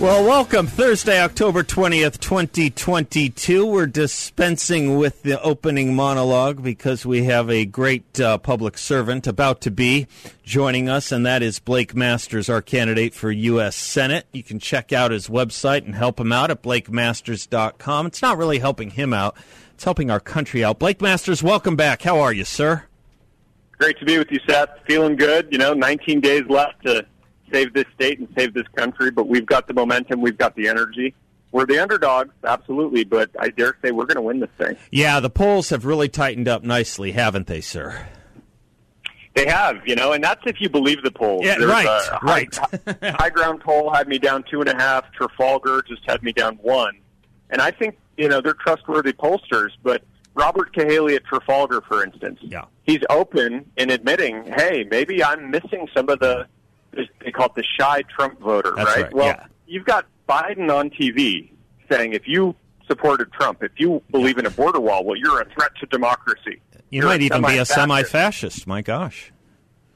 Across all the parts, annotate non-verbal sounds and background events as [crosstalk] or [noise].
Well, welcome. Thursday, October 20th, 2022. We're dispensing with the opening monologue because we have a great uh, public servant about to be joining us, and that is Blake Masters, our candidate for U.S. Senate. You can check out his website and help him out at blakemasters.com. It's not really helping him out, it's helping our country out. Blake Masters, welcome back. How are you, sir? Great to be with you, Seth. Feeling good. You know, 19 days left to save this state and save this country, but we've got the momentum, we've got the energy. We're the underdogs, absolutely, but I dare say we're going to win this thing. Yeah, the polls have really tightened up nicely, haven't they, sir? They have, you know, and that's if you believe the polls. Yeah, There's right, a right. High, [laughs] high ground poll had me down two and a half. Trafalgar just had me down one, and I think you know they're trustworthy pollsters. But Robert Cahaly at Trafalgar, for instance, Yeah. he's open in admitting, hey, maybe I'm missing some of the they call it the shy Trump voter, That's right, Well, yeah. you've got Biden on TV saying if you supported Trump, if you believe in a border wall, well, you're a threat to democracy. You You're might even be a semi-fascist. semi fascist. My gosh.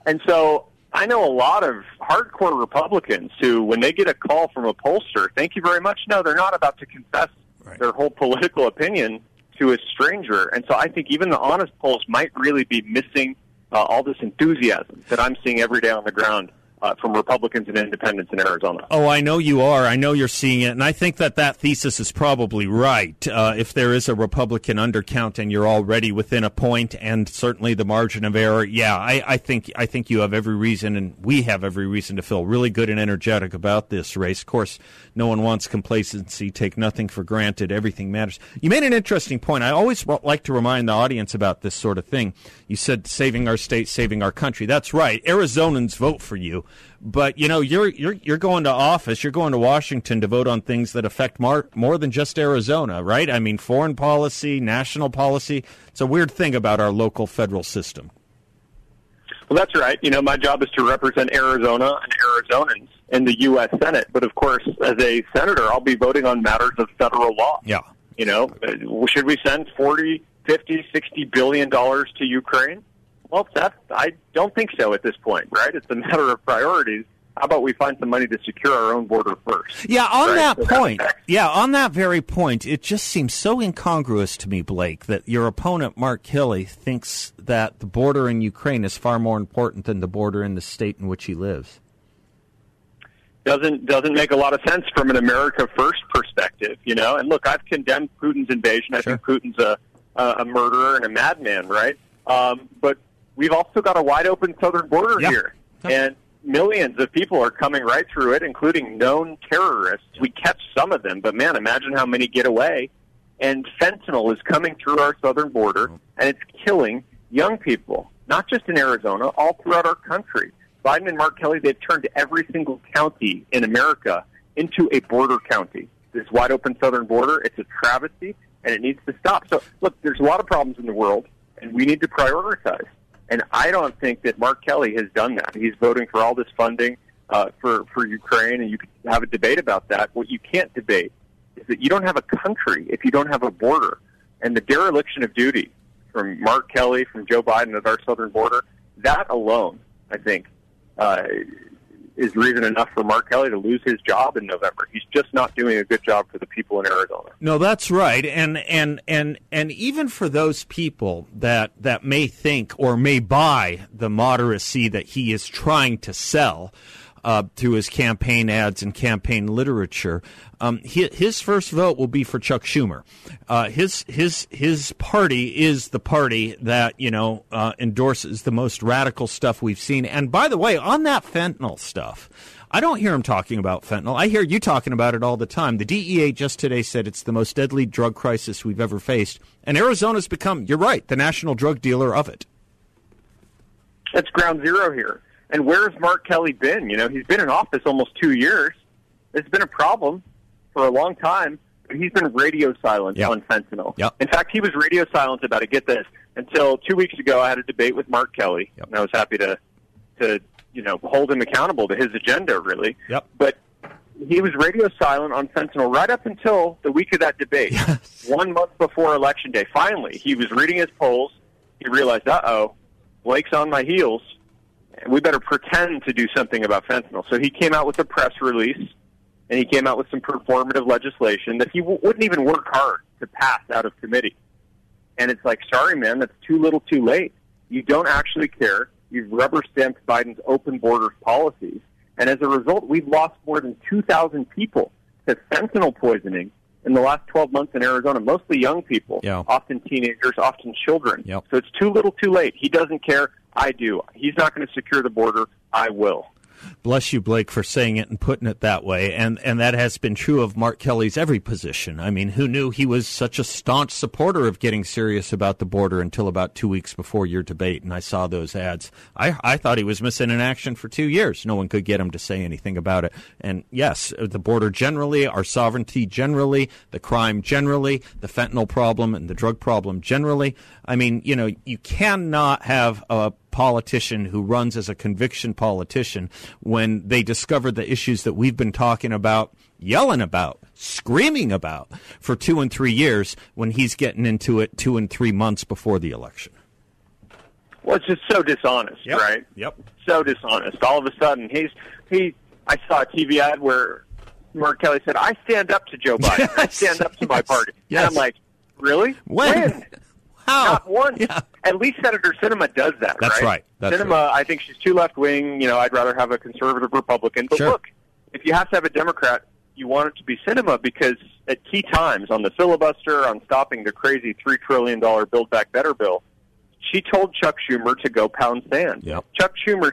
And so I know a lot of hardcore Republicans who, when they get a call from a pollster, thank you very much. No, they're not about to confess Right. their whole political opinion to a stranger. And so I think even the honest polls might really be missing uh, all this enthusiasm that I'm seeing every day on the ground uh, from Republicans and independents in Arizona. Oh, I know you are. I know you're seeing it, and I think that that thesis is probably right. Uh, if there is a Republican undercount and you're already within a point, and certainly the margin of error, yeah, I, I think I think you have every reason, and we have every reason to feel really good and energetic about this race. Of course, no one wants complacency. Take nothing for granted. Everything matters. You made an interesting point. I always like to remind the audience about this sort of thing. You said saving our state, saving our country. That's right. Arizonans vote for you. But you know you're you're you're going to office, you're going to Washington to vote on things that affect more more than just Arizona, right? I mean, foreign policy, national policy. It's a weird thing about our local federal system. Well, that's right. You know, my job is to represent Arizona and Arizonans in the U.S. Senate. But of course, as a senator, I'll be voting on matters of federal law. Yeah. You know, uh, should we send 40, 50, 60 billion dollars to Ukraine? Well, that I don't think so at this point, right? It's a matter of priorities. How about we find some money to secure our own border first? Yeah, on Right, that so point. Yeah, on that very point, it just seems so incongruous to me, Blake, that your opponent Mark Kelly thinks that the border in Ukraine is far more important than the border in the state in which he lives. doesn't doesn't make a lot of sense from an America First perspective, you know. And look, I've condemned Putin's invasion. I Sure. think Putin's a a a murderer and a madman, right? Um, but we've also got a wide open southern border Yeah. here, Yeah. and millions of people are coming right through it, including known terrorists. We catch some of them, but man, imagine how many get away. And fentanyl is coming through our southern border, and it's killing young people, not just in Arizona, all throughout our country. Biden and Mark Kelly, they've turned every single county in America into a border county. This wide open southern border, it's a travesty, and it needs to stop. So, look, there's a lot of problems in the world, and we need to prioritize. And I don't think that Mark Kelly has done that. He's voting for all this funding uh, for for Ukraine, and you can have a debate about that. What you can't debate is that you don't have a country if you don't have a border. And the dereliction of duty from Mark Kelly, from Joe Biden at our southern border, that alone, I think, uh, is reason enough for Mark Kelly to lose his job in November. He's just not doing a good job for the people in Arizona. No, that's right. And and and and even for those people that that may think or may buy the moderacy that he is trying to sell uh, through his campaign ads and campaign literature, um, hi- his first vote will be for Chuck Schumer. Uh, his his his party is the party that you know uh, endorses the most radical stuff we've seen. And by the way, on that fentanyl stuff. I don't hear him talking about fentanyl. I hear you talking about it all the time. The DEA just today said it's the most deadly drug crisis we've ever faced. And Arizona's become, you're right, the national drug dealer of it. That's ground zero here. And where's Mark Kelly been? You know, he's been in office almost two years. It's been a problem for a long time, but he's been radio silent Yep. on fentanyl. Yep. In fact, he was radio silent about it. Get this. Until two weeks ago, I had a debate with Mark Kelly, Yep. and I was happy to, to you know, hold him accountable to his agenda, really. Yep. But he was radio silent on fentanyl right up until the week of that debate. One month before election day, finally, he was reading his polls. He realized, uh oh, Blake's on my heels. We better pretend to do something about fentanyl. So he came out with a press release, and he came out with some performative legislation that he w- wouldn't even work hard to pass out of committee. And it's like, sorry, man, that's too little, too late. You don't actually care. You've rubber stamped Biden's open borders policies. And as a result, we've lost more than 2,000 people to fentanyl poisoning in the last 12 months in Arizona, mostly young people, Yeah. often teenagers, often children. Yep. So it's too little, too late. He doesn't care. I do. He's not going to secure the border. I will. Bless you, Blake, for saying it and putting it that way. And and that has been true of Mark Kelly's every position. I mean, who knew he was such a staunch supporter of getting serious about the border until about two weeks before your debate? And I saw those ads. I I thought he was missing in action for two years. No one could get him to say anything about it. And yes, the border generally, our sovereignty generally, the crime generally, the fentanyl problem and the drug problem generally. I mean, you know, you cannot have a politician who runs as a conviction politician when they discover the issues that we've been talking about, yelling about, screaming about for two and three years when he's getting into it two and three months before the election. Well, it's just so dishonest, Yep. right? Yep. So dishonest. All of a sudden, he's he. I saw a TV ad where Mark Kelly said, "I stand up to Joe Biden. [laughs] I stand up to my party." Yes. And I'm like, "Really? When? How? Not one. [laughs] Yeah. At least Senator Sinema does that. That's right. right. That's Sinema, right. I think she's too left wing. You know, I'd rather have a conservative Republican. But Sure. look, if you have to have a Democrat, you want it to be Sinema because at key times on the filibuster, on stopping the crazy three trillion dollar Build Back Better bill, she told Chuck Schumer to go pound sand. Yep. Chuck Schumer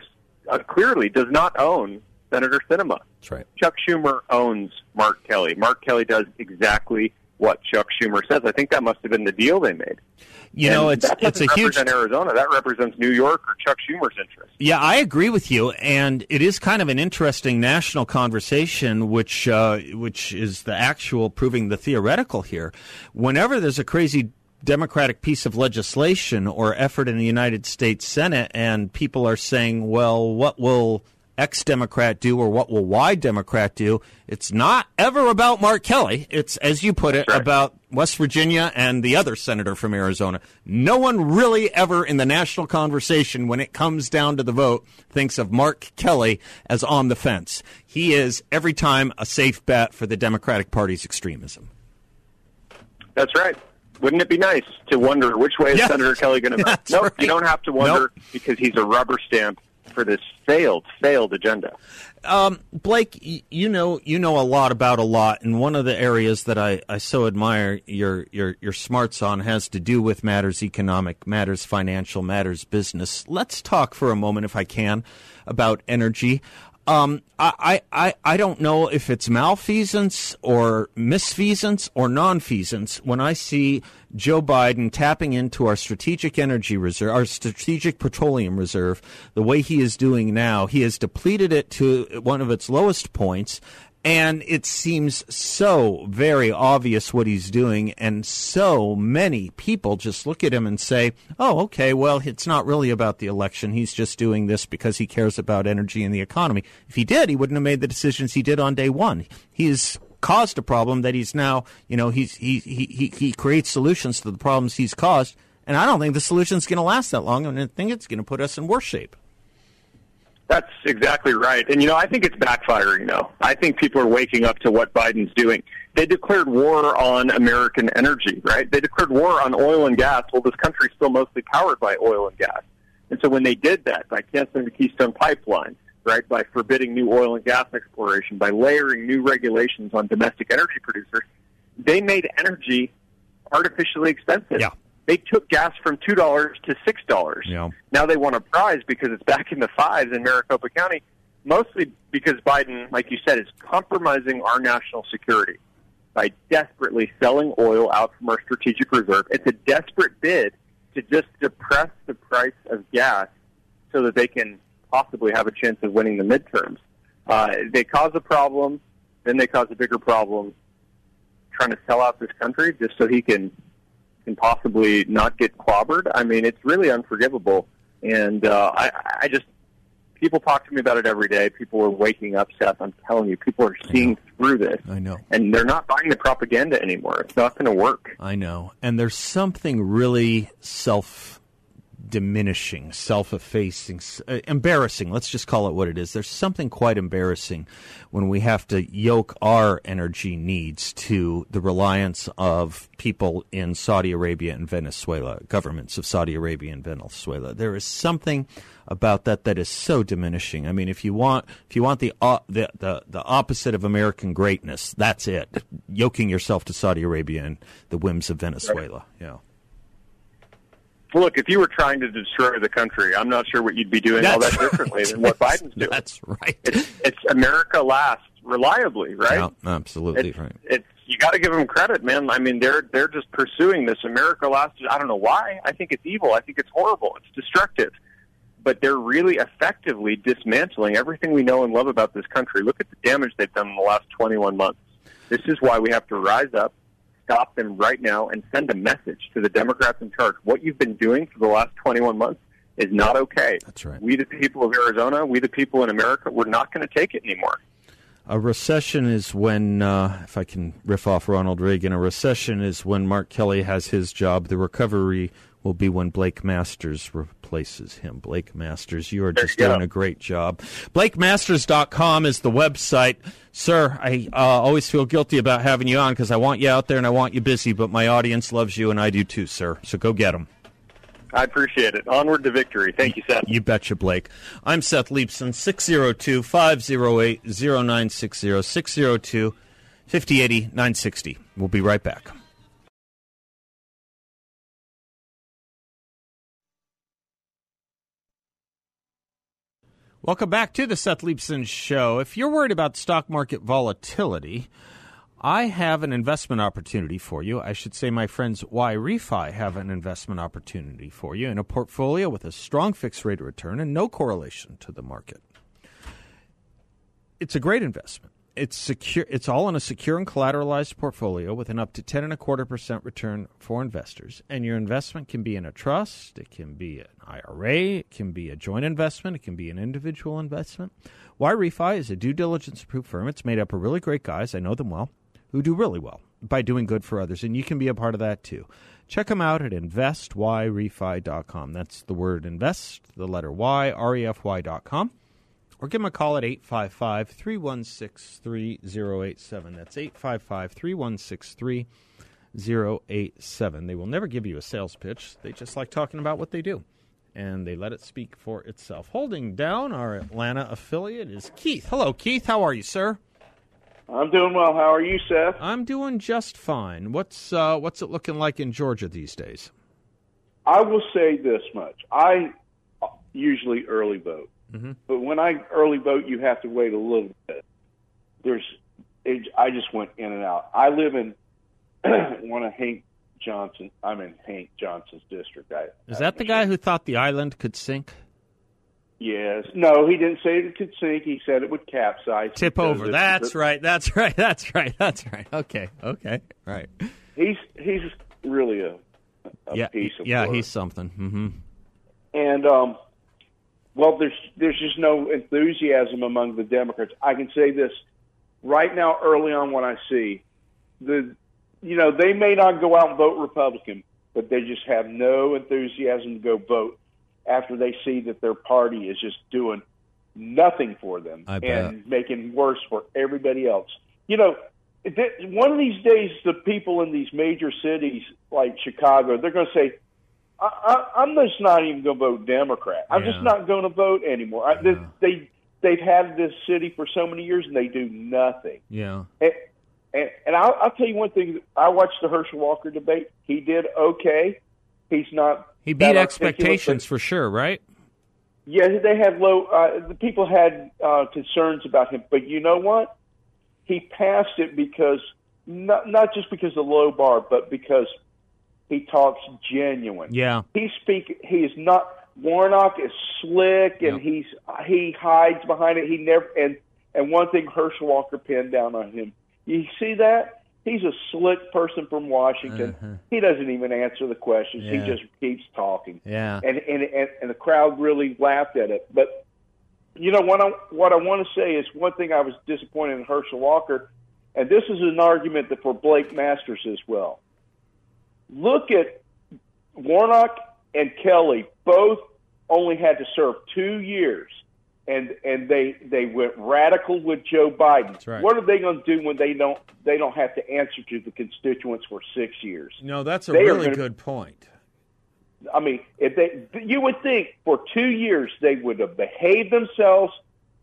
uh, clearly does not own Senator Sinema. That's right. Chuck Schumer owns Mark Kelly. Mark Kelly does exactly what Chuck Schumer says. I think that must have been the deal they made. You know, And it's that it's a huge Arizona. That represents New York or Chuck Schumer's interest. Yeah, I agree with you, and it is kind of an interesting national conversation, which uh, which is the actual proving the theoretical here. Whenever there's a crazy Democratic piece of legislation or effort in the United States Senate, and people are saying, "Well, what will X Democrat do or what will Y Democrat do?" It's not ever about Mark Kelly. It's, as you put it, about West Virginia and the other senator from Arizona. No one really ever in the national conversation, when it comes down to the vote, thinks of Mark Kelly as on the fence. He is every time a safe bet for the Democratic Party's extremism. That's right. Wouldn't it be nice to wonder which way is Yeah. Senator Kelly going [laughs] to vote? Nope, right. you don't have to wonder because he's a rubber stamp for this failed, failed agenda. Um, Blake, you know you know a lot about a lot, and one of the areas that I, I so admire your, your your smarts on has to do with matters economic, matters financial, matters business. Let's talk for a moment, if I can, about energy. Um, I, I, I don't know if it's malfeasance or misfeasance or nonfeasance when I see Joe Biden tapping into our strategic energy reserve, our strategic petroleum reserve, the way he is doing now. He has depleted it to one of its lowest points. And it seems so very obvious what he's doing, and so many people just look at him and say, oh, okay, well, it's not really about the election. He's just doing this because he cares about energy and the economy. If he did, he wouldn't have made the decisions he did on day one. He has caused a problem that he's now, you know, he's, he, he, he, he creates solutions to the problems he's caused, and I don't think the solution's going to last that long, and I think it's going to put us in worse shape. That's exactly right. And, you know, I think it's backfiring, though. I think people are waking up to what Biden's doing. They declared war on American energy, right? They declared war on oil and gas. Well, this country's still mostly powered by oil and gas. And so when they did that, by canceling the Keystone Pipeline, right, by forbidding new oil and gas exploration, by layering new regulations on domestic energy producers, they made energy artificially expensive. Yeah. They took gas from two dollars to six dollars. Yeah. Now they want a prize because it's back in the fives in Maricopa County, mostly because Biden, like you said, is compromising our national security by desperately selling oil out from our strategic reserve. It's a desperate bid to just depress the price of gas so that they can possibly have a chance of winning the midterms. Uh, they cause a problem. then they cause a bigger problem trying to sell out this country just so he can can possibly not get clobbered. I mean, it's really unforgivable. And uh, I, I just people talk to me about it every day. People are waking up, Seth. I'm telling you, people are seeing through this. I know. And they're not buying the propaganda anymore. It's not going to work. I know. And there's something really self diminishing, self effacing, uh, embarrassing. Let's just call it what it is. There's something quite embarrassing when we have to yoke our energy needs to the reliance of people in Saudi Arabia and Venezuela, governments of Saudi Arabia and Venezuela. There is something about that that is so diminishing. I mean, if you want if you want the uh, the, the the opposite of American greatness, that's it. Yoking yourself to Saudi Arabia and the whims of Venezuela. Right. Yeah. Look, if you were trying to destroy the country, I'm not sure what you'd be doing that's all that differently than what Biden's doing. That's right. It's, it's America last reliably, right? Yeah, absolutely it's, right. It's you got to give them credit, man. I mean, they're they're just pursuing this America last. I don't know why. I think it's evil. I think it's horrible. It's destructive. But they're really effectively dismantling everything we know and love about this country. Look at the damage they've done in the last 21 months. This is why we have to rise up stop them right now and send a message to the Democrats in charge. What you've been doing for the last 21 months is not okay. That's right. We, the people of Arizona, we, the people in America, we're not going to take it anymore. A recession is when, uh, if I can riff off Ronald Reagan, a recession is when Mark Kelly has his job. The recovery will be when Blake Masters replaces him. Blake Masters, you are just doing a great job. BlakeMasters.com is the website. Sir, I uh, always feel guilty about having you on because I want you out there and I want you busy, but my audience loves you and I do too, sir. So go get them. I appreciate it. Onward to victory. Thank you, Seth. You betcha, Blake. I'm Seth Leibsohn, 602 508 0960 602 5080 960. We'll be right back. Welcome back to the Seth Leibsohn Show. If you're worried about stock market volatility, I have an investment opportunity for you. I should say my friends YRefy have an investment opportunity for you in a portfolio with a strong fixed rate of return and no correlation to the market. It's a great investment it's secure. It's all in a secure and collateralized portfolio with an up to ten and a quarter percent return for investors. And your investment can be in a trust, it can be an IRA, it can be a joint investment, it can be an individual investment. YRefy is a due diligence approved firm. It's made up of really great guys. I know them well, who do really well by doing good for others, and you can be a part of that too. Check them out at investyrefy.com. That's the word invest, the letter Y, R E F Y.com or give them a call at 855 316 3087. That's 855 316 3087. They will never give you a sales pitch, they just like talking about what they do. And they let it speak for itself. Holding down our Atlanta affiliate is Keith. Hello, Keith. How are you, sir? I'm doing well. How are you, Seth? I'm doing just fine. What's uh, what's it looking like in Georgia these days? I will say this much: I usually early vote. Mm-hmm. But when I early vote, you have to wait a little bit. There's, it, I just went in and out. I live in [clears throat] one of Hank Johnson. I'm in Hank Johnson's district. I, Is that the guy who thought the island could sink? Yes. No, he didn't say it could sink. He said it would capsize. Tip over. That's the, right. That's [laughs] right. That's right. That's right. Okay. Okay. Right. He's he's really a, a yeah, piece of yeah. Work. He's something. Mm-hmm. And um, well, there's there's just no enthusiasm among the Democrats. I can say this right now, early on, what I see, the you know they may not go out and vote Republican, but they just have no enthusiasm to go vote after they see that their party is just doing nothing for them and making worse for everybody else. You know, one of these days, the people in these major cities like Chicago, they're going to say, I, I, am just not even going to vote Democrat. I'm yeah. just not going to vote anymore. I, yeah. they, they have had this city for so many years and they do nothing. Yeah. And, and, and I'll, I'll tell you one thing. I watched the Herschel Walker debate. He did okay. He's not. He beat expectations for sure, right? Yeah, they had low. Uh, the people had uh, concerns about him, but you know what? He passed it because not not just because of the low bar, but because he talks genuine. Yeah. He speak. He is not. Warnock is slick, and yep. he's he hides behind it. He never and And one thing Herschel Walker pinned down on him. You see that? He's a slick person from Washington. Uh-huh. He doesn't even answer the questions. Yeah. He just keeps talking. Yeah. And, and and and the crowd really laughed at it. But you know what I what I want to say is one thing I was disappointed in Herschel Walker, and this is an argument that for Blake Masters as well. Look at Warnock and Kelly both only had to serve two years, and and they they went radical with Joe Biden. right. What are they going to do when they don't they don't have to answer to the constituents for six years? No, that's a They really gonna- good point. I mean, if they, you would think for two years they would have behaved themselves,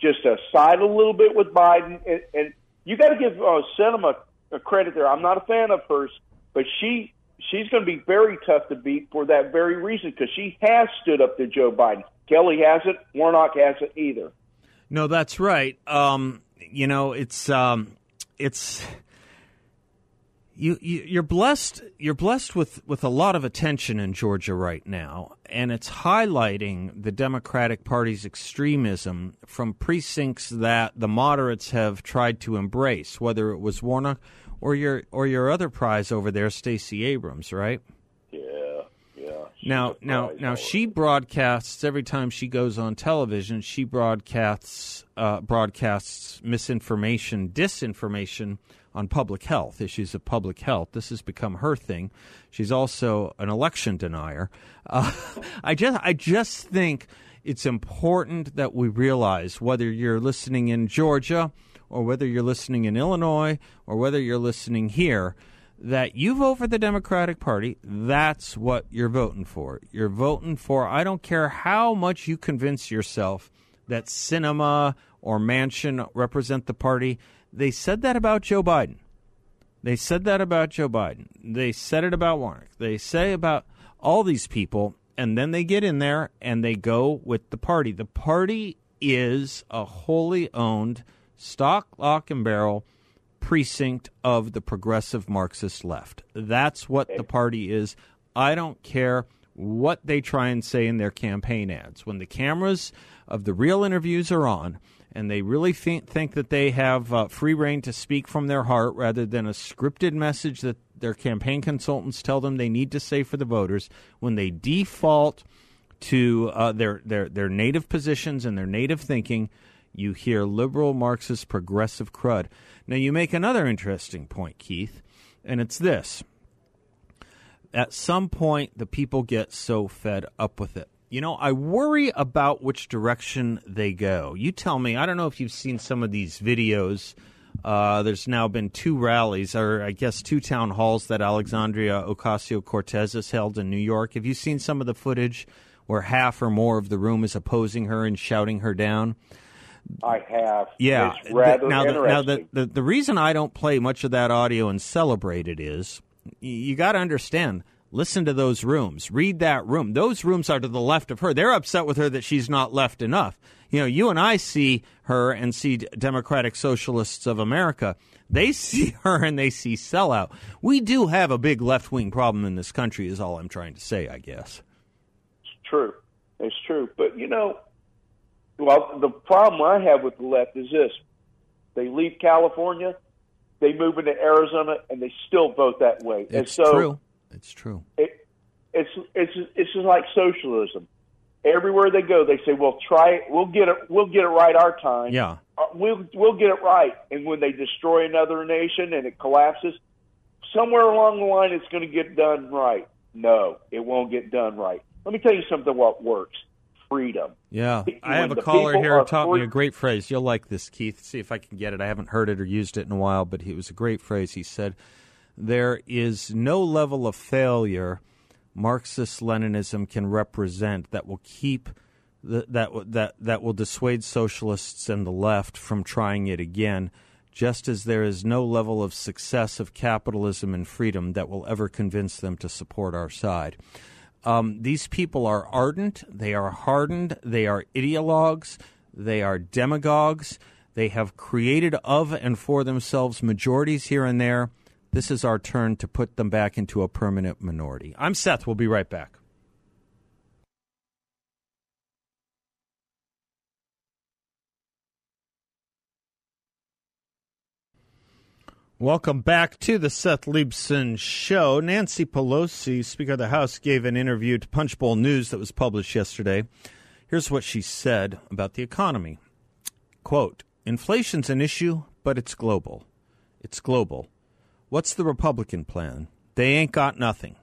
just uh, side a little bit with Biden, and, and you got to give uh, Sinema a credit there. I'm not a fan of hers, but she she's going to be very tough to beat for that very reason because she has stood up to Joe Biden. Kelly hasn't, Warnock hasn't either. No, that's right. Um, you know, it's um, it's you, you you're blessed you're blessed with with a lot of attention in Georgia right now, and it's highlighting the Democratic Party's extremism from precincts that the moderates have tried to embrace, whether it was Warnock or your or your other prize over there, Stacey Abrams, right? Yeah, yeah. Now, now, now, she broadcasts every time she goes on television. She broadcasts uh, broadcasts misinformation, disinformation on public health issues of public health. This has become her thing. She's also an election denier. Uh, [laughs] I just, I just think it's important that we realize whether you're listening in Georgia or whether you're listening in Illinois or whether you're listening here that you vote for the Democratic Party, that's what you're voting for. You're voting for, I don't care how much you convince yourself that Sinema or Manchin represent the party. They said that about Joe Biden. They said that about Joe Biden. They said it about Warnock. They say about all these people, and then they get in there and they go with the party. The party is a wholly owned stock, lock, and barrel precinct of the progressive Marxist left. That's what the party is. I don't care what they try and say in their campaign ads. When the cameras of the real interviews are on, and they really think, think that they have uh, free reign to speak from their heart rather than a scripted message that their campaign consultants tell them they need to say for the voters, when they default to uh, their, their, their native positions and their native thinking, you hear liberal Marxist progressive crud. Now, you make another interesting point, Keith, and it's this. At some point, the people get so fed up with it. You know, I worry about which direction they go. You tell me, I don't know if you've seen some of these videos. Uh, there's now been two rallies, or I guess two town halls that Alexandria Ocasio Cortez has held in New York. Have you seen some of the footage where half or more of the room is opposing her and shouting her down? I have. Yeah. It's rather now, the, now the, the the reason I don't play much of that audio and celebrate it is you got to understand. Listen to those rooms. Read that room. Those rooms are to the left of her. They're upset with her that she's not left enough. You know, you and I see her and see Democratic Socialists of America. They see [laughs] her and they see sellout. We do have a big left wing problem in this country, is all I'm trying to say, I guess. It's true. It's true. But you know, well, the problem I have with the left is this: they leave California, they move into Arizona, and they still vote that way. and It's so true. It's true. It, it's it's it's just like socialism. Everywhere they go, they say, "Well, try it. We'll get it. We'll get it right our time. Yeah. Uh, we'll we'll get it right." And when they destroy another nation and it collapses, somewhere along the line, it's going to get done right. No, it won't get done right. Let me tell you something. What works? Freedom. Yeah, When I have a caller here taught me a great phrase. You'll like this, Keith. See if I can get it. I haven't heard it or used it in a while, but it was a great phrase. He said, "There is no level of failure Marxist Leninism can represent that will keep the, that that that will dissuade socialists and the left from trying it again." Just as there is no level of success of capitalism and freedom that will ever convince them to support our side. Um, these people are ardent, they are hardened, they are ideologues, they are demagogues. They have created of and for themselves majorities here and there. This is our turn to put them back into a permanent minority. I'm Seth. We'll be right back. Welcome back to the Seth Leibsohn Show. Nancy Pelosi, Speaker of the House, gave an interview to Punchbowl News that was published yesterday. Here's what she said about the economy. Quote, Inflation's an issue, but it's global. It's global. What's the Republican plan? They ain't got nothing.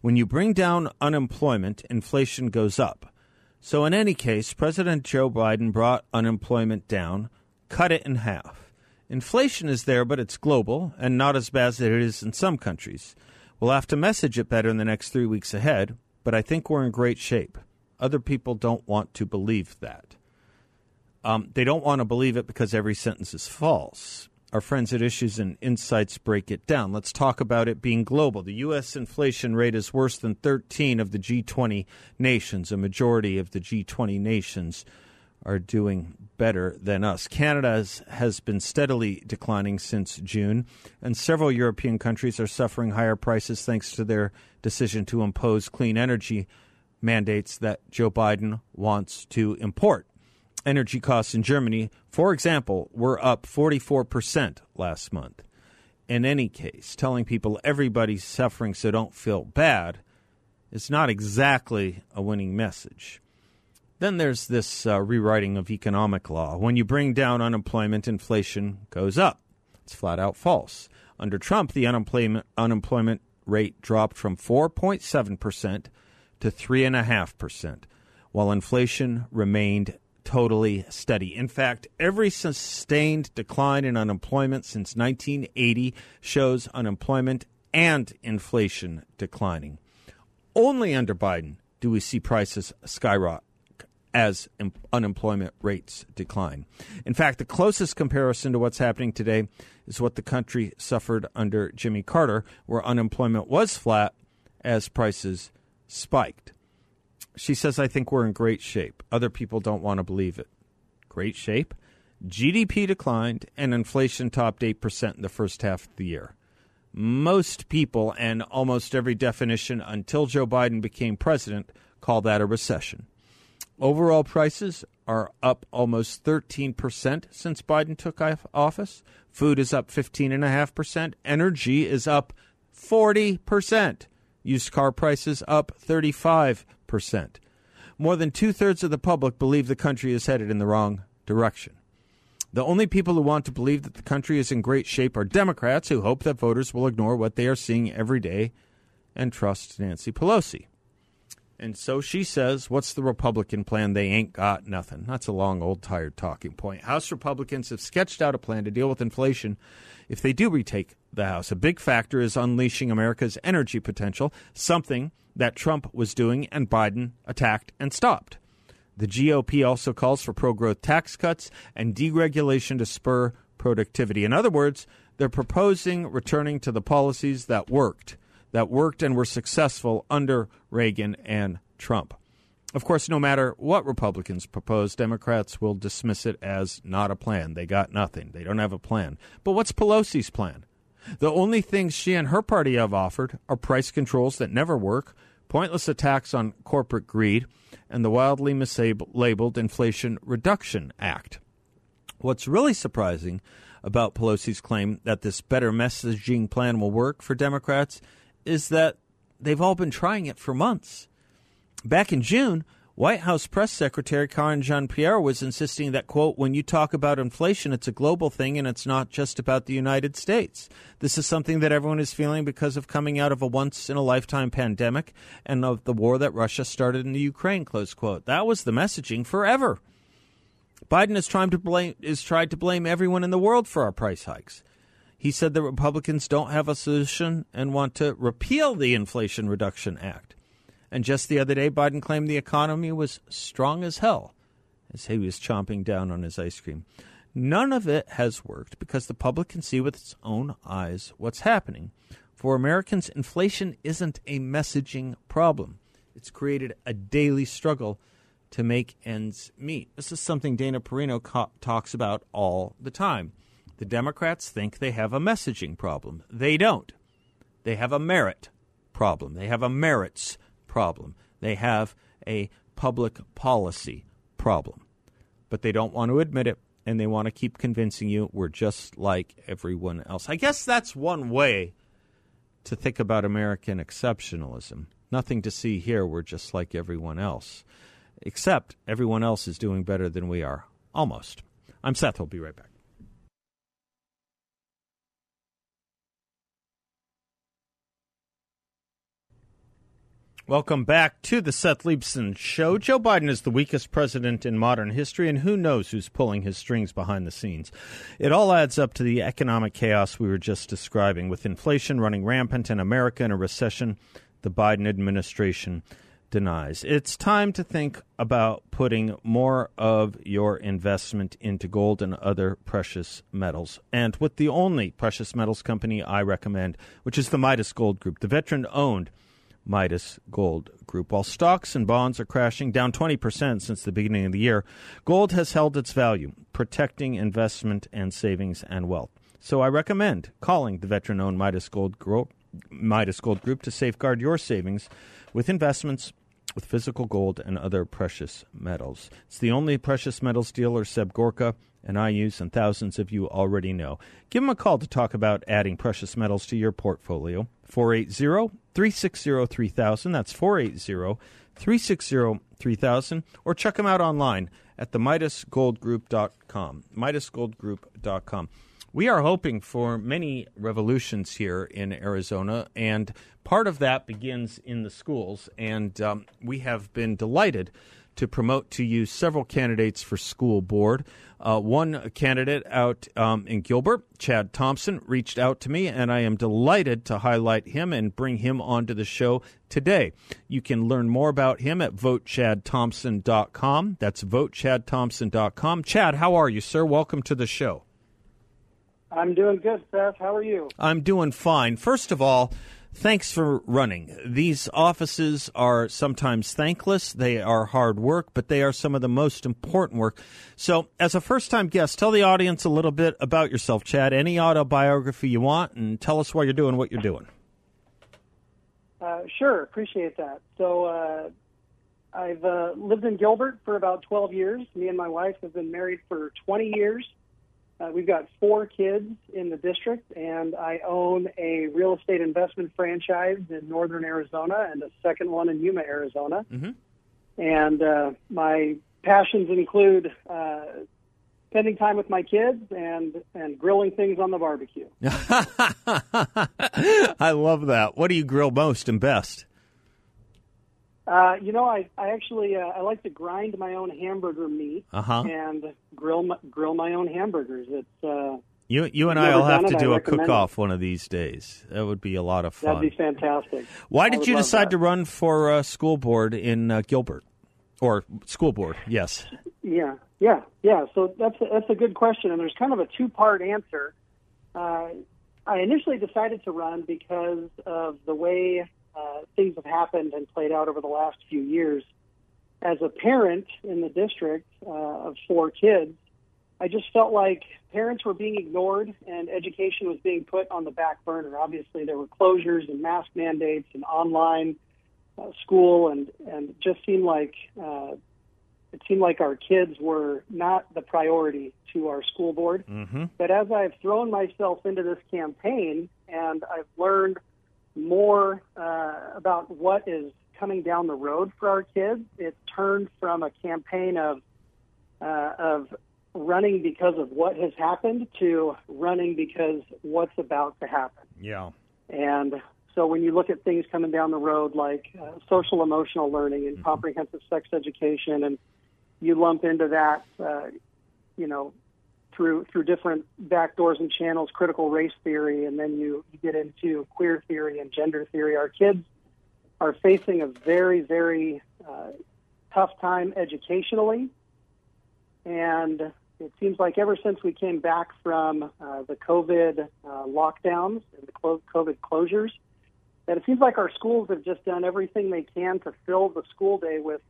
When you bring down unemployment, inflation goes up. So, in any case, President Joe Biden brought unemployment down, cut it in half. Inflation is there, but it's global and not as bad as it is in some countries. We'll have to message it better in the next three weeks ahead, but I think we're in great shape. Other people don't want to believe that. Um, they don't want to believe it because every sentence is false. Our friends at Issues and Insights break it down. Let's talk about it being global. The U.S. inflation rate is worse than 13 of the G20 nations. A majority of the G20 nations are doing better than us. Canada has been steadily declining since June, and several European countries are suffering higher prices thanks to their decision to impose clean energy mandates that Joe Biden wants to import. Energy costs in Germany, for example, were up 44% last month. In any case, telling people everybody's suffering so don't feel bad is not exactly a winning message. Then there's this uh, rewriting of economic law. When you bring down unemployment, inflation goes up. It's flat out false. Under Trump, the unemployment, unemployment rate dropped from 4.7% to 3.5%, while inflation remained totally steady. In fact, every sustained decline in unemployment since 1980 shows unemployment and inflation declining. Only under Biden do we see prices skyrocket as unemployment rates decline. In fact, the closest comparison to what's happening today is what the country suffered under Jimmy Carter, where unemployment was flat as prices spiked. She says, I think we're in great shape. Other people don't want to believe it. Great shape? GDP declined and inflation topped 8% in the first half of the year. Most people and almost every definition until Joe Biden became president call that a recession. Overall prices are up almost 13% since Biden took office. Food is up 15.5%. Energy is up 40%. Used car prices up 35%. More than two thirds of the public believe the country is headed in the wrong direction. The only people who want to believe that the country is in great shape are Democrats who hope that voters will ignore what they are seeing every day and trust Nancy Pelosi. And so she says, What's the Republican plan? They ain't got nothing. That's a long, old, tired talking point. House Republicans have sketched out a plan to deal with inflation if they do retake the House. A big factor is unleashing America's energy potential, something that Trump was doing and Biden attacked and stopped. The GOP also calls for pro growth tax cuts and deregulation to spur productivity. In other words, they're proposing returning to the policies that worked that worked and were successful under Reagan and Trump. Of course, no matter what Republicans propose, Democrats will dismiss it as not a plan. They got nothing. They don't have a plan. But what's Pelosi's plan? The only things she and her party have offered are price controls that never work, pointless attacks on corporate greed, and the wildly mislabeled Inflation Reduction Act. What's really surprising about Pelosi's claim that this better messaging plan will work for Democrats is that they've all been trying it for months. Back in June, White House Press Secretary Karine Jean Pierre was insisting that, quote, when you talk about inflation, it's a global thing and it's not just about the United States. This is something that everyone is feeling because of coming out of a once in a lifetime pandemic and of the war that Russia started in the Ukraine, close quote. That was the messaging forever. Biden is trying to blame is tried to blame everyone in the world for our price hikes. He said the Republicans don't have a solution and want to repeal the Inflation Reduction Act. And just the other day, Biden claimed the economy was strong as hell as he was chomping down on his ice cream. None of it has worked because the public can see with its own eyes what's happening. For Americans, inflation isn't a messaging problem. It's created a daily struggle to make ends meet. This is something Dana Perino co- talks about all the time. The Democrats think they have a messaging problem. They don't. They have a merit problem. They have a merits problem. They have a public policy problem. But they don't want to admit it and they want to keep convincing you we're just like everyone else. I guess that's one way to think about American exceptionalism. Nothing to see here, we're just like everyone else. Except everyone else is doing better than we are. Almost. I'm Seth. We'll be right back. Welcome back to the Seth Leibsohn Show. Joe Biden is the weakest president in modern history, and who knows who's pulling his strings behind the scenes. It all adds up to the economic chaos we were just describing, with inflation running rampant and America in a recession the Biden administration denies. It's time to think about putting more of your investment into gold and other precious metals. And with the only precious metals company I recommend, which is the Midas Gold Group, the veteran owned Midas Gold Group. While stocks and bonds are crashing down 20% since the beginning of the year, gold has held its value, protecting investment and savings and wealth. So I recommend calling the veteran owned Midas Gold Group. Midas Gold Group to safeguard your savings with investments with physical gold and other precious metals. It's the only precious metals dealer Seb Gorka and I use, and thousands of you already know. Give them a call to talk about adding precious metals to your portfolio. 480 360 3000. That's 480 360 3000. Or check them out online at the MidasGoldGroup.com. MidasGoldGroup.com. We are hoping for many revolutions here in Arizona, and part of that begins in the schools. And um, we have been delighted to promote to you several candidates for school board. Uh, one candidate out um, in Gilbert, Chad Thompson, reached out to me, and I am delighted to highlight him and bring him onto the show today. You can learn more about him at votechadthompson.com. That's votechadthompson.com. Chad, how are you, sir? Welcome to the show. I'm doing good, Seth. How are you? I'm doing fine. First of all, Thanks for running. These offices are sometimes thankless. They are hard work, but they are some of the most important work. So, as a first time guest, tell the audience a little bit about yourself, Chad. Any autobiography you want, and tell us why you're doing what you're doing. Uh, sure, appreciate that. So, uh, I've uh, lived in Gilbert for about 12 years. Me and my wife have been married for 20 years. Uh, we've got four kids in the district, and I own a real estate investment franchise in northern Arizona and a second one in Yuma, Arizona. Mm-hmm. And uh, my passions include uh, spending time with my kids and and grilling things on the barbecue. [laughs] I love that. What do you grill most and best? Uh, you know, I I actually uh, I like to grind my own hamburger meat Uh-huh. and grill my, grill my own hamburgers. It's uh, You you and I will have to it. Do a cook off one of these days. That would be a lot of fun. that'd be fantastic. Why I did you decide that. to run for uh, school board in uh, Gilbert, or school board? Yes. Yeah, yeah, yeah. So that's a, that's a good question, and there's kind of a two part answer. Uh, I initially decided to run because of the way uh, things have happened and played out over the last few years. As a parent in the district uh, of four kids, I just felt like parents were being ignored and education was being put on the back burner. Obviously, there were closures and mask mandates and online uh, school, and and it just seemed like uh, it seemed like our kids were not the priority to our school board. Mm-hmm. But as I've thrown myself into this campaign and I've learned more uh, about what is coming down the road for our kids, it turned from a campaign of uh, of running because of what has happened to running because what's about to happen. Yeah. And so when you look at things coming down the road like uh, social emotional learning and comprehensive sex education, and you lump into that, uh, you know, through through different back doors and channels, critical race theory, and then you, you get into queer theory and gender theory. Our kids are facing a very very uh, tough time educationally, and it seems like ever since we came back from uh, the COVID uh, lockdowns and the COVID closures, that it seems like our schools have just done everything they can to fill the school day with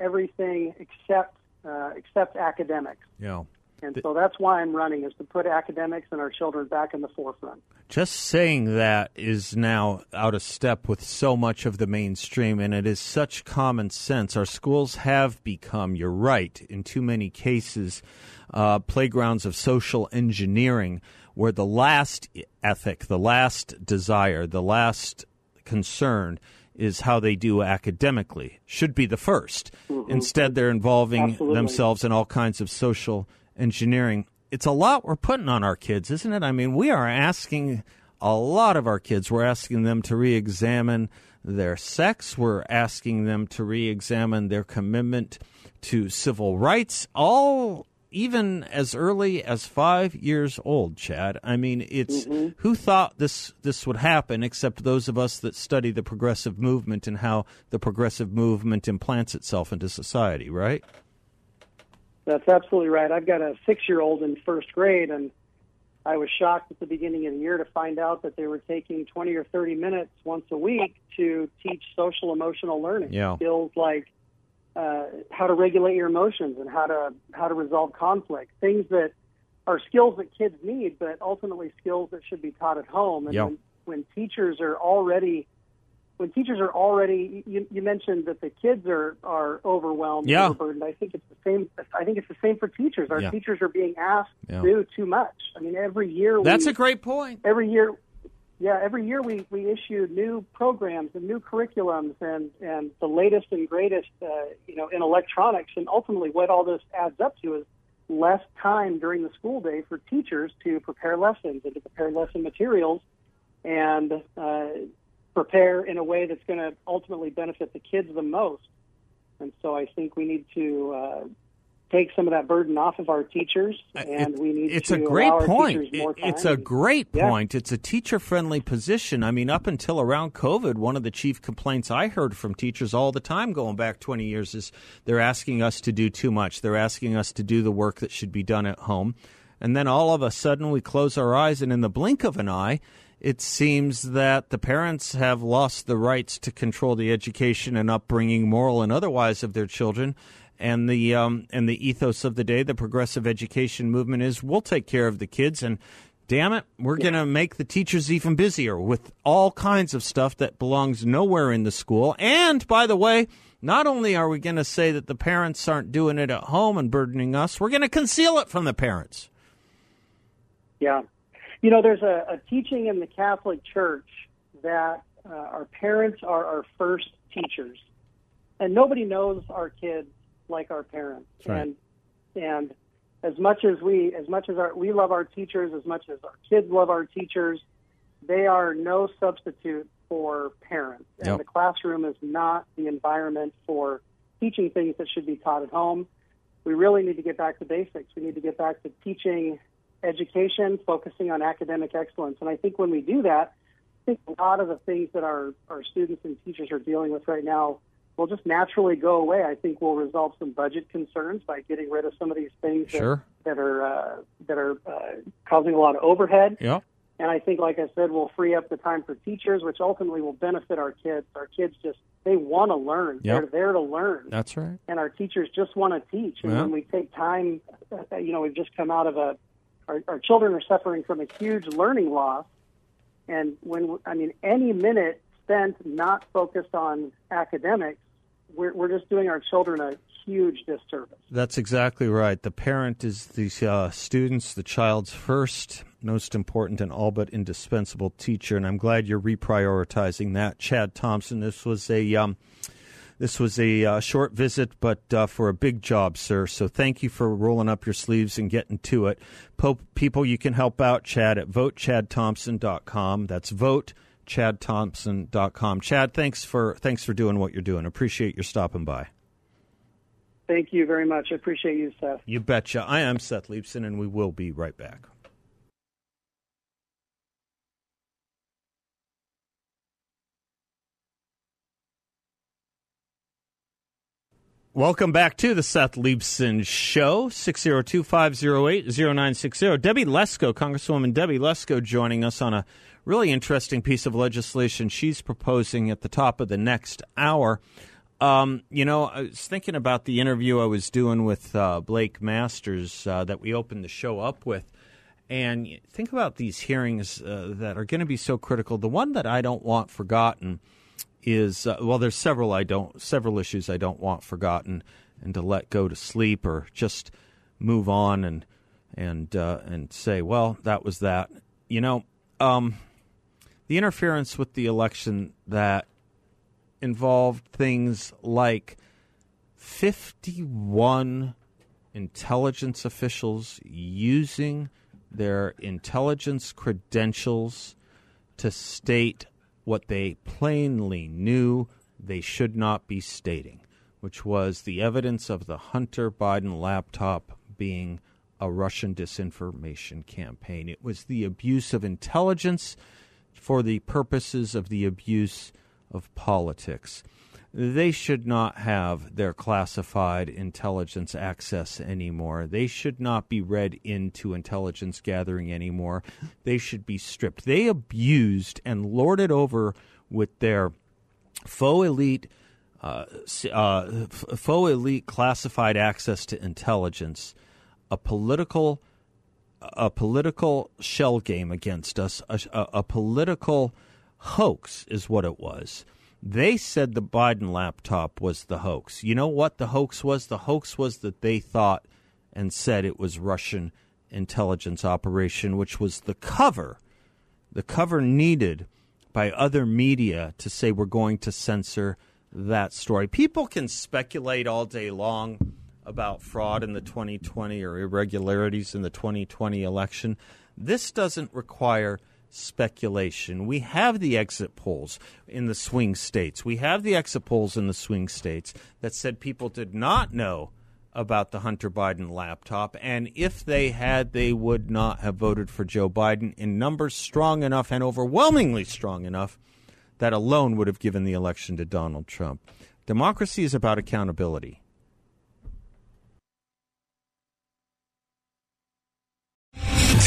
everything except uh, except academics. Yeah. And so that's why I'm running is to put academics and our children back in the forefront. Just saying that is now out of step with so much of the mainstream, and it is such common sense. Our schools have become, you're right, in too many cases, uh, playgrounds of social engineering where the last ethic, the last desire, the last concern is how they do academically should be the 1st Mm-hmm. Instead, they're involving Absolutely. themselves in all kinds of social engineering. It's a lot we're putting on our kids, isn't it? I mean, we are asking a lot of our kids, we're asking them to re examine their sex, we're asking them to re examine their commitment to civil rights, all even as early as five years old, Chad. I mean, it's mm-hmm. who thought this this would happen except those of us that study the progressive movement and how the progressive movement implants itself into society, right? That's absolutely right. I've got a six year old in first grade, and I was shocked at the beginning of the year to find out that they were taking 20 or 30 minutes once a week to teach social emotional learning Yeah. skills like uh, how to regulate your emotions and how to how to resolve conflict. Things that are skills that kids need, but ultimately skills that should be taught at home. And Yeah. when, when teachers are already when teachers are already you, you mentioned that the kids are are overwhelmed Yeah. overburdened i think it's the same i think it's the same for teachers our Yeah. teachers are being asked Yeah. to do too much i mean every year That's we, a great point. every year yeah every year we we issue new programs and new curriculums and and the latest and greatest uh, you know in electronics and ultimately what all this adds up to is less time during the school day for teachers to prepare lessons and to prepare lesson materials and uh, prepare in a way that's going to ultimately benefit the kids the most. And so I think we need to uh, take some of that burden off of our teachers, and It- we need it's to a great point. teachers more It- it's a great Yeah. point. It's a teacher friendly position. I mean, up until around COVID, one of the chief complaints I heard from teachers all the time going back 20 years is they're asking us to do too much. They're asking us to do the work that should be done at home. And then all of a sudden we close our eyes, and in the blink of an eye, it seems that the parents have lost the rights to control the education and upbringing, moral and otherwise, of their children. And the um, and the ethos of the day, the progressive education movement is we'll take care of the kids and damn it, we're going to make the teachers even busier with all kinds of stuff that belongs nowhere in the school. And by the way, not only are we going to say that the parents aren't doing it at home and burdening us, we're going to conceal it from the parents. Yeah. You know, there's a, a teaching in the Catholic Church that uh, our parents are our first teachers. And nobody knows our kids like our parents. right. And and as much as we as much as our we love our teachers, as much as our kids love our teachers, they are no substitute for parents. And the classroom is not the environment for teaching things that should be taught at home. We really need to get back to basics. We need to get back to teaching education, focusing on academic excellence. And I think when we do that, I think a lot of the things that our, our students and teachers are dealing with right now will just naturally go away. I think we'll resolve some budget concerns by getting rid of some of these things Sure. that, that are uh, that are uh, causing a lot of overhead. Yeah. And I think, like I said, we'll free up the time for teachers, which ultimately will benefit our kids. Our kids just they want to learn. Yep. They're there to learn That's right. and our teachers just want to teach. And Yeah. when we take time, uh, you know, we've just come out of a, our, our children are suffering from a huge learning loss. And when, I mean, any minute spent not focused on academics, we're, we're just doing our children a huge disservice. That's exactly right. The parent is the uh, student's, the child's first, most important, and all but indispensable teacher. And I'm glad you're reprioritizing that, Chad Thompson. This was a um, this was a uh, short visit, but uh, for a big job, sir. So thank you for rolling up your sleeves and getting to it. Po- people, you can help out Chad at votechadthompson.com. That's votechadthompson.com. Chad, thanks for thanks for doing what you're doing. Appreciate your stopping by. Thank you very much. I appreciate you, Seth. You betcha. I am Seth Leibsohn, and we will be right back. Welcome back to the Seth Leibsohn Show, 602 508 0960. Debbie Lesko, Congresswoman Debbie Lesko, joining us on a really interesting piece of legislation she's proposing at the top of the next hour. Um, you know, I was thinking about the interview I was doing with uh, Blake Masters uh, that we opened the show up with. And think about these hearings uh, that are going to be so critical. The one that I don't want forgotten is uh, well, there's several I don't, several issues I don't want forgotten, and to let go to sleep or just move on and and uh, and say, well, that was that. You know, um, the interference with the election that involved things like 51 intelligence officials using their intelligence credentials to state what they plainly knew they should not be stating, which was the evidence of the Hunter Biden laptop being a Russian disinformation campaign. It was the abuse of intelligence for the purposes of the abuse of politics. They should not have their classified intelligence access anymore. They should not be read into intelligence gathering anymore. They should be stripped. They abused and lorded over with their faux elite, uh, uh, faux elite classified access to intelligence, a political, a political shell game against us, a, a, a political hoax is what it was. They said the Biden laptop was the hoax. You know what the hoax was? The hoax was that they thought and said it was Russian intelligence operation, which was the cover, the cover needed by other media to say we're going to censor that story. People can speculate all day long about fraud in the 2020 or irregularities in the 2020 election. This doesn't require speculation. We have the exit polls in the swing states. We have the exit polls in the swing states that said people did not know about the Hunter Biden laptop, and if they had, they would not have voted for Joe Biden in numbers strong enough and overwhelmingly strong enough that alone would have given the election to Donald Trump. Democracy is about accountability.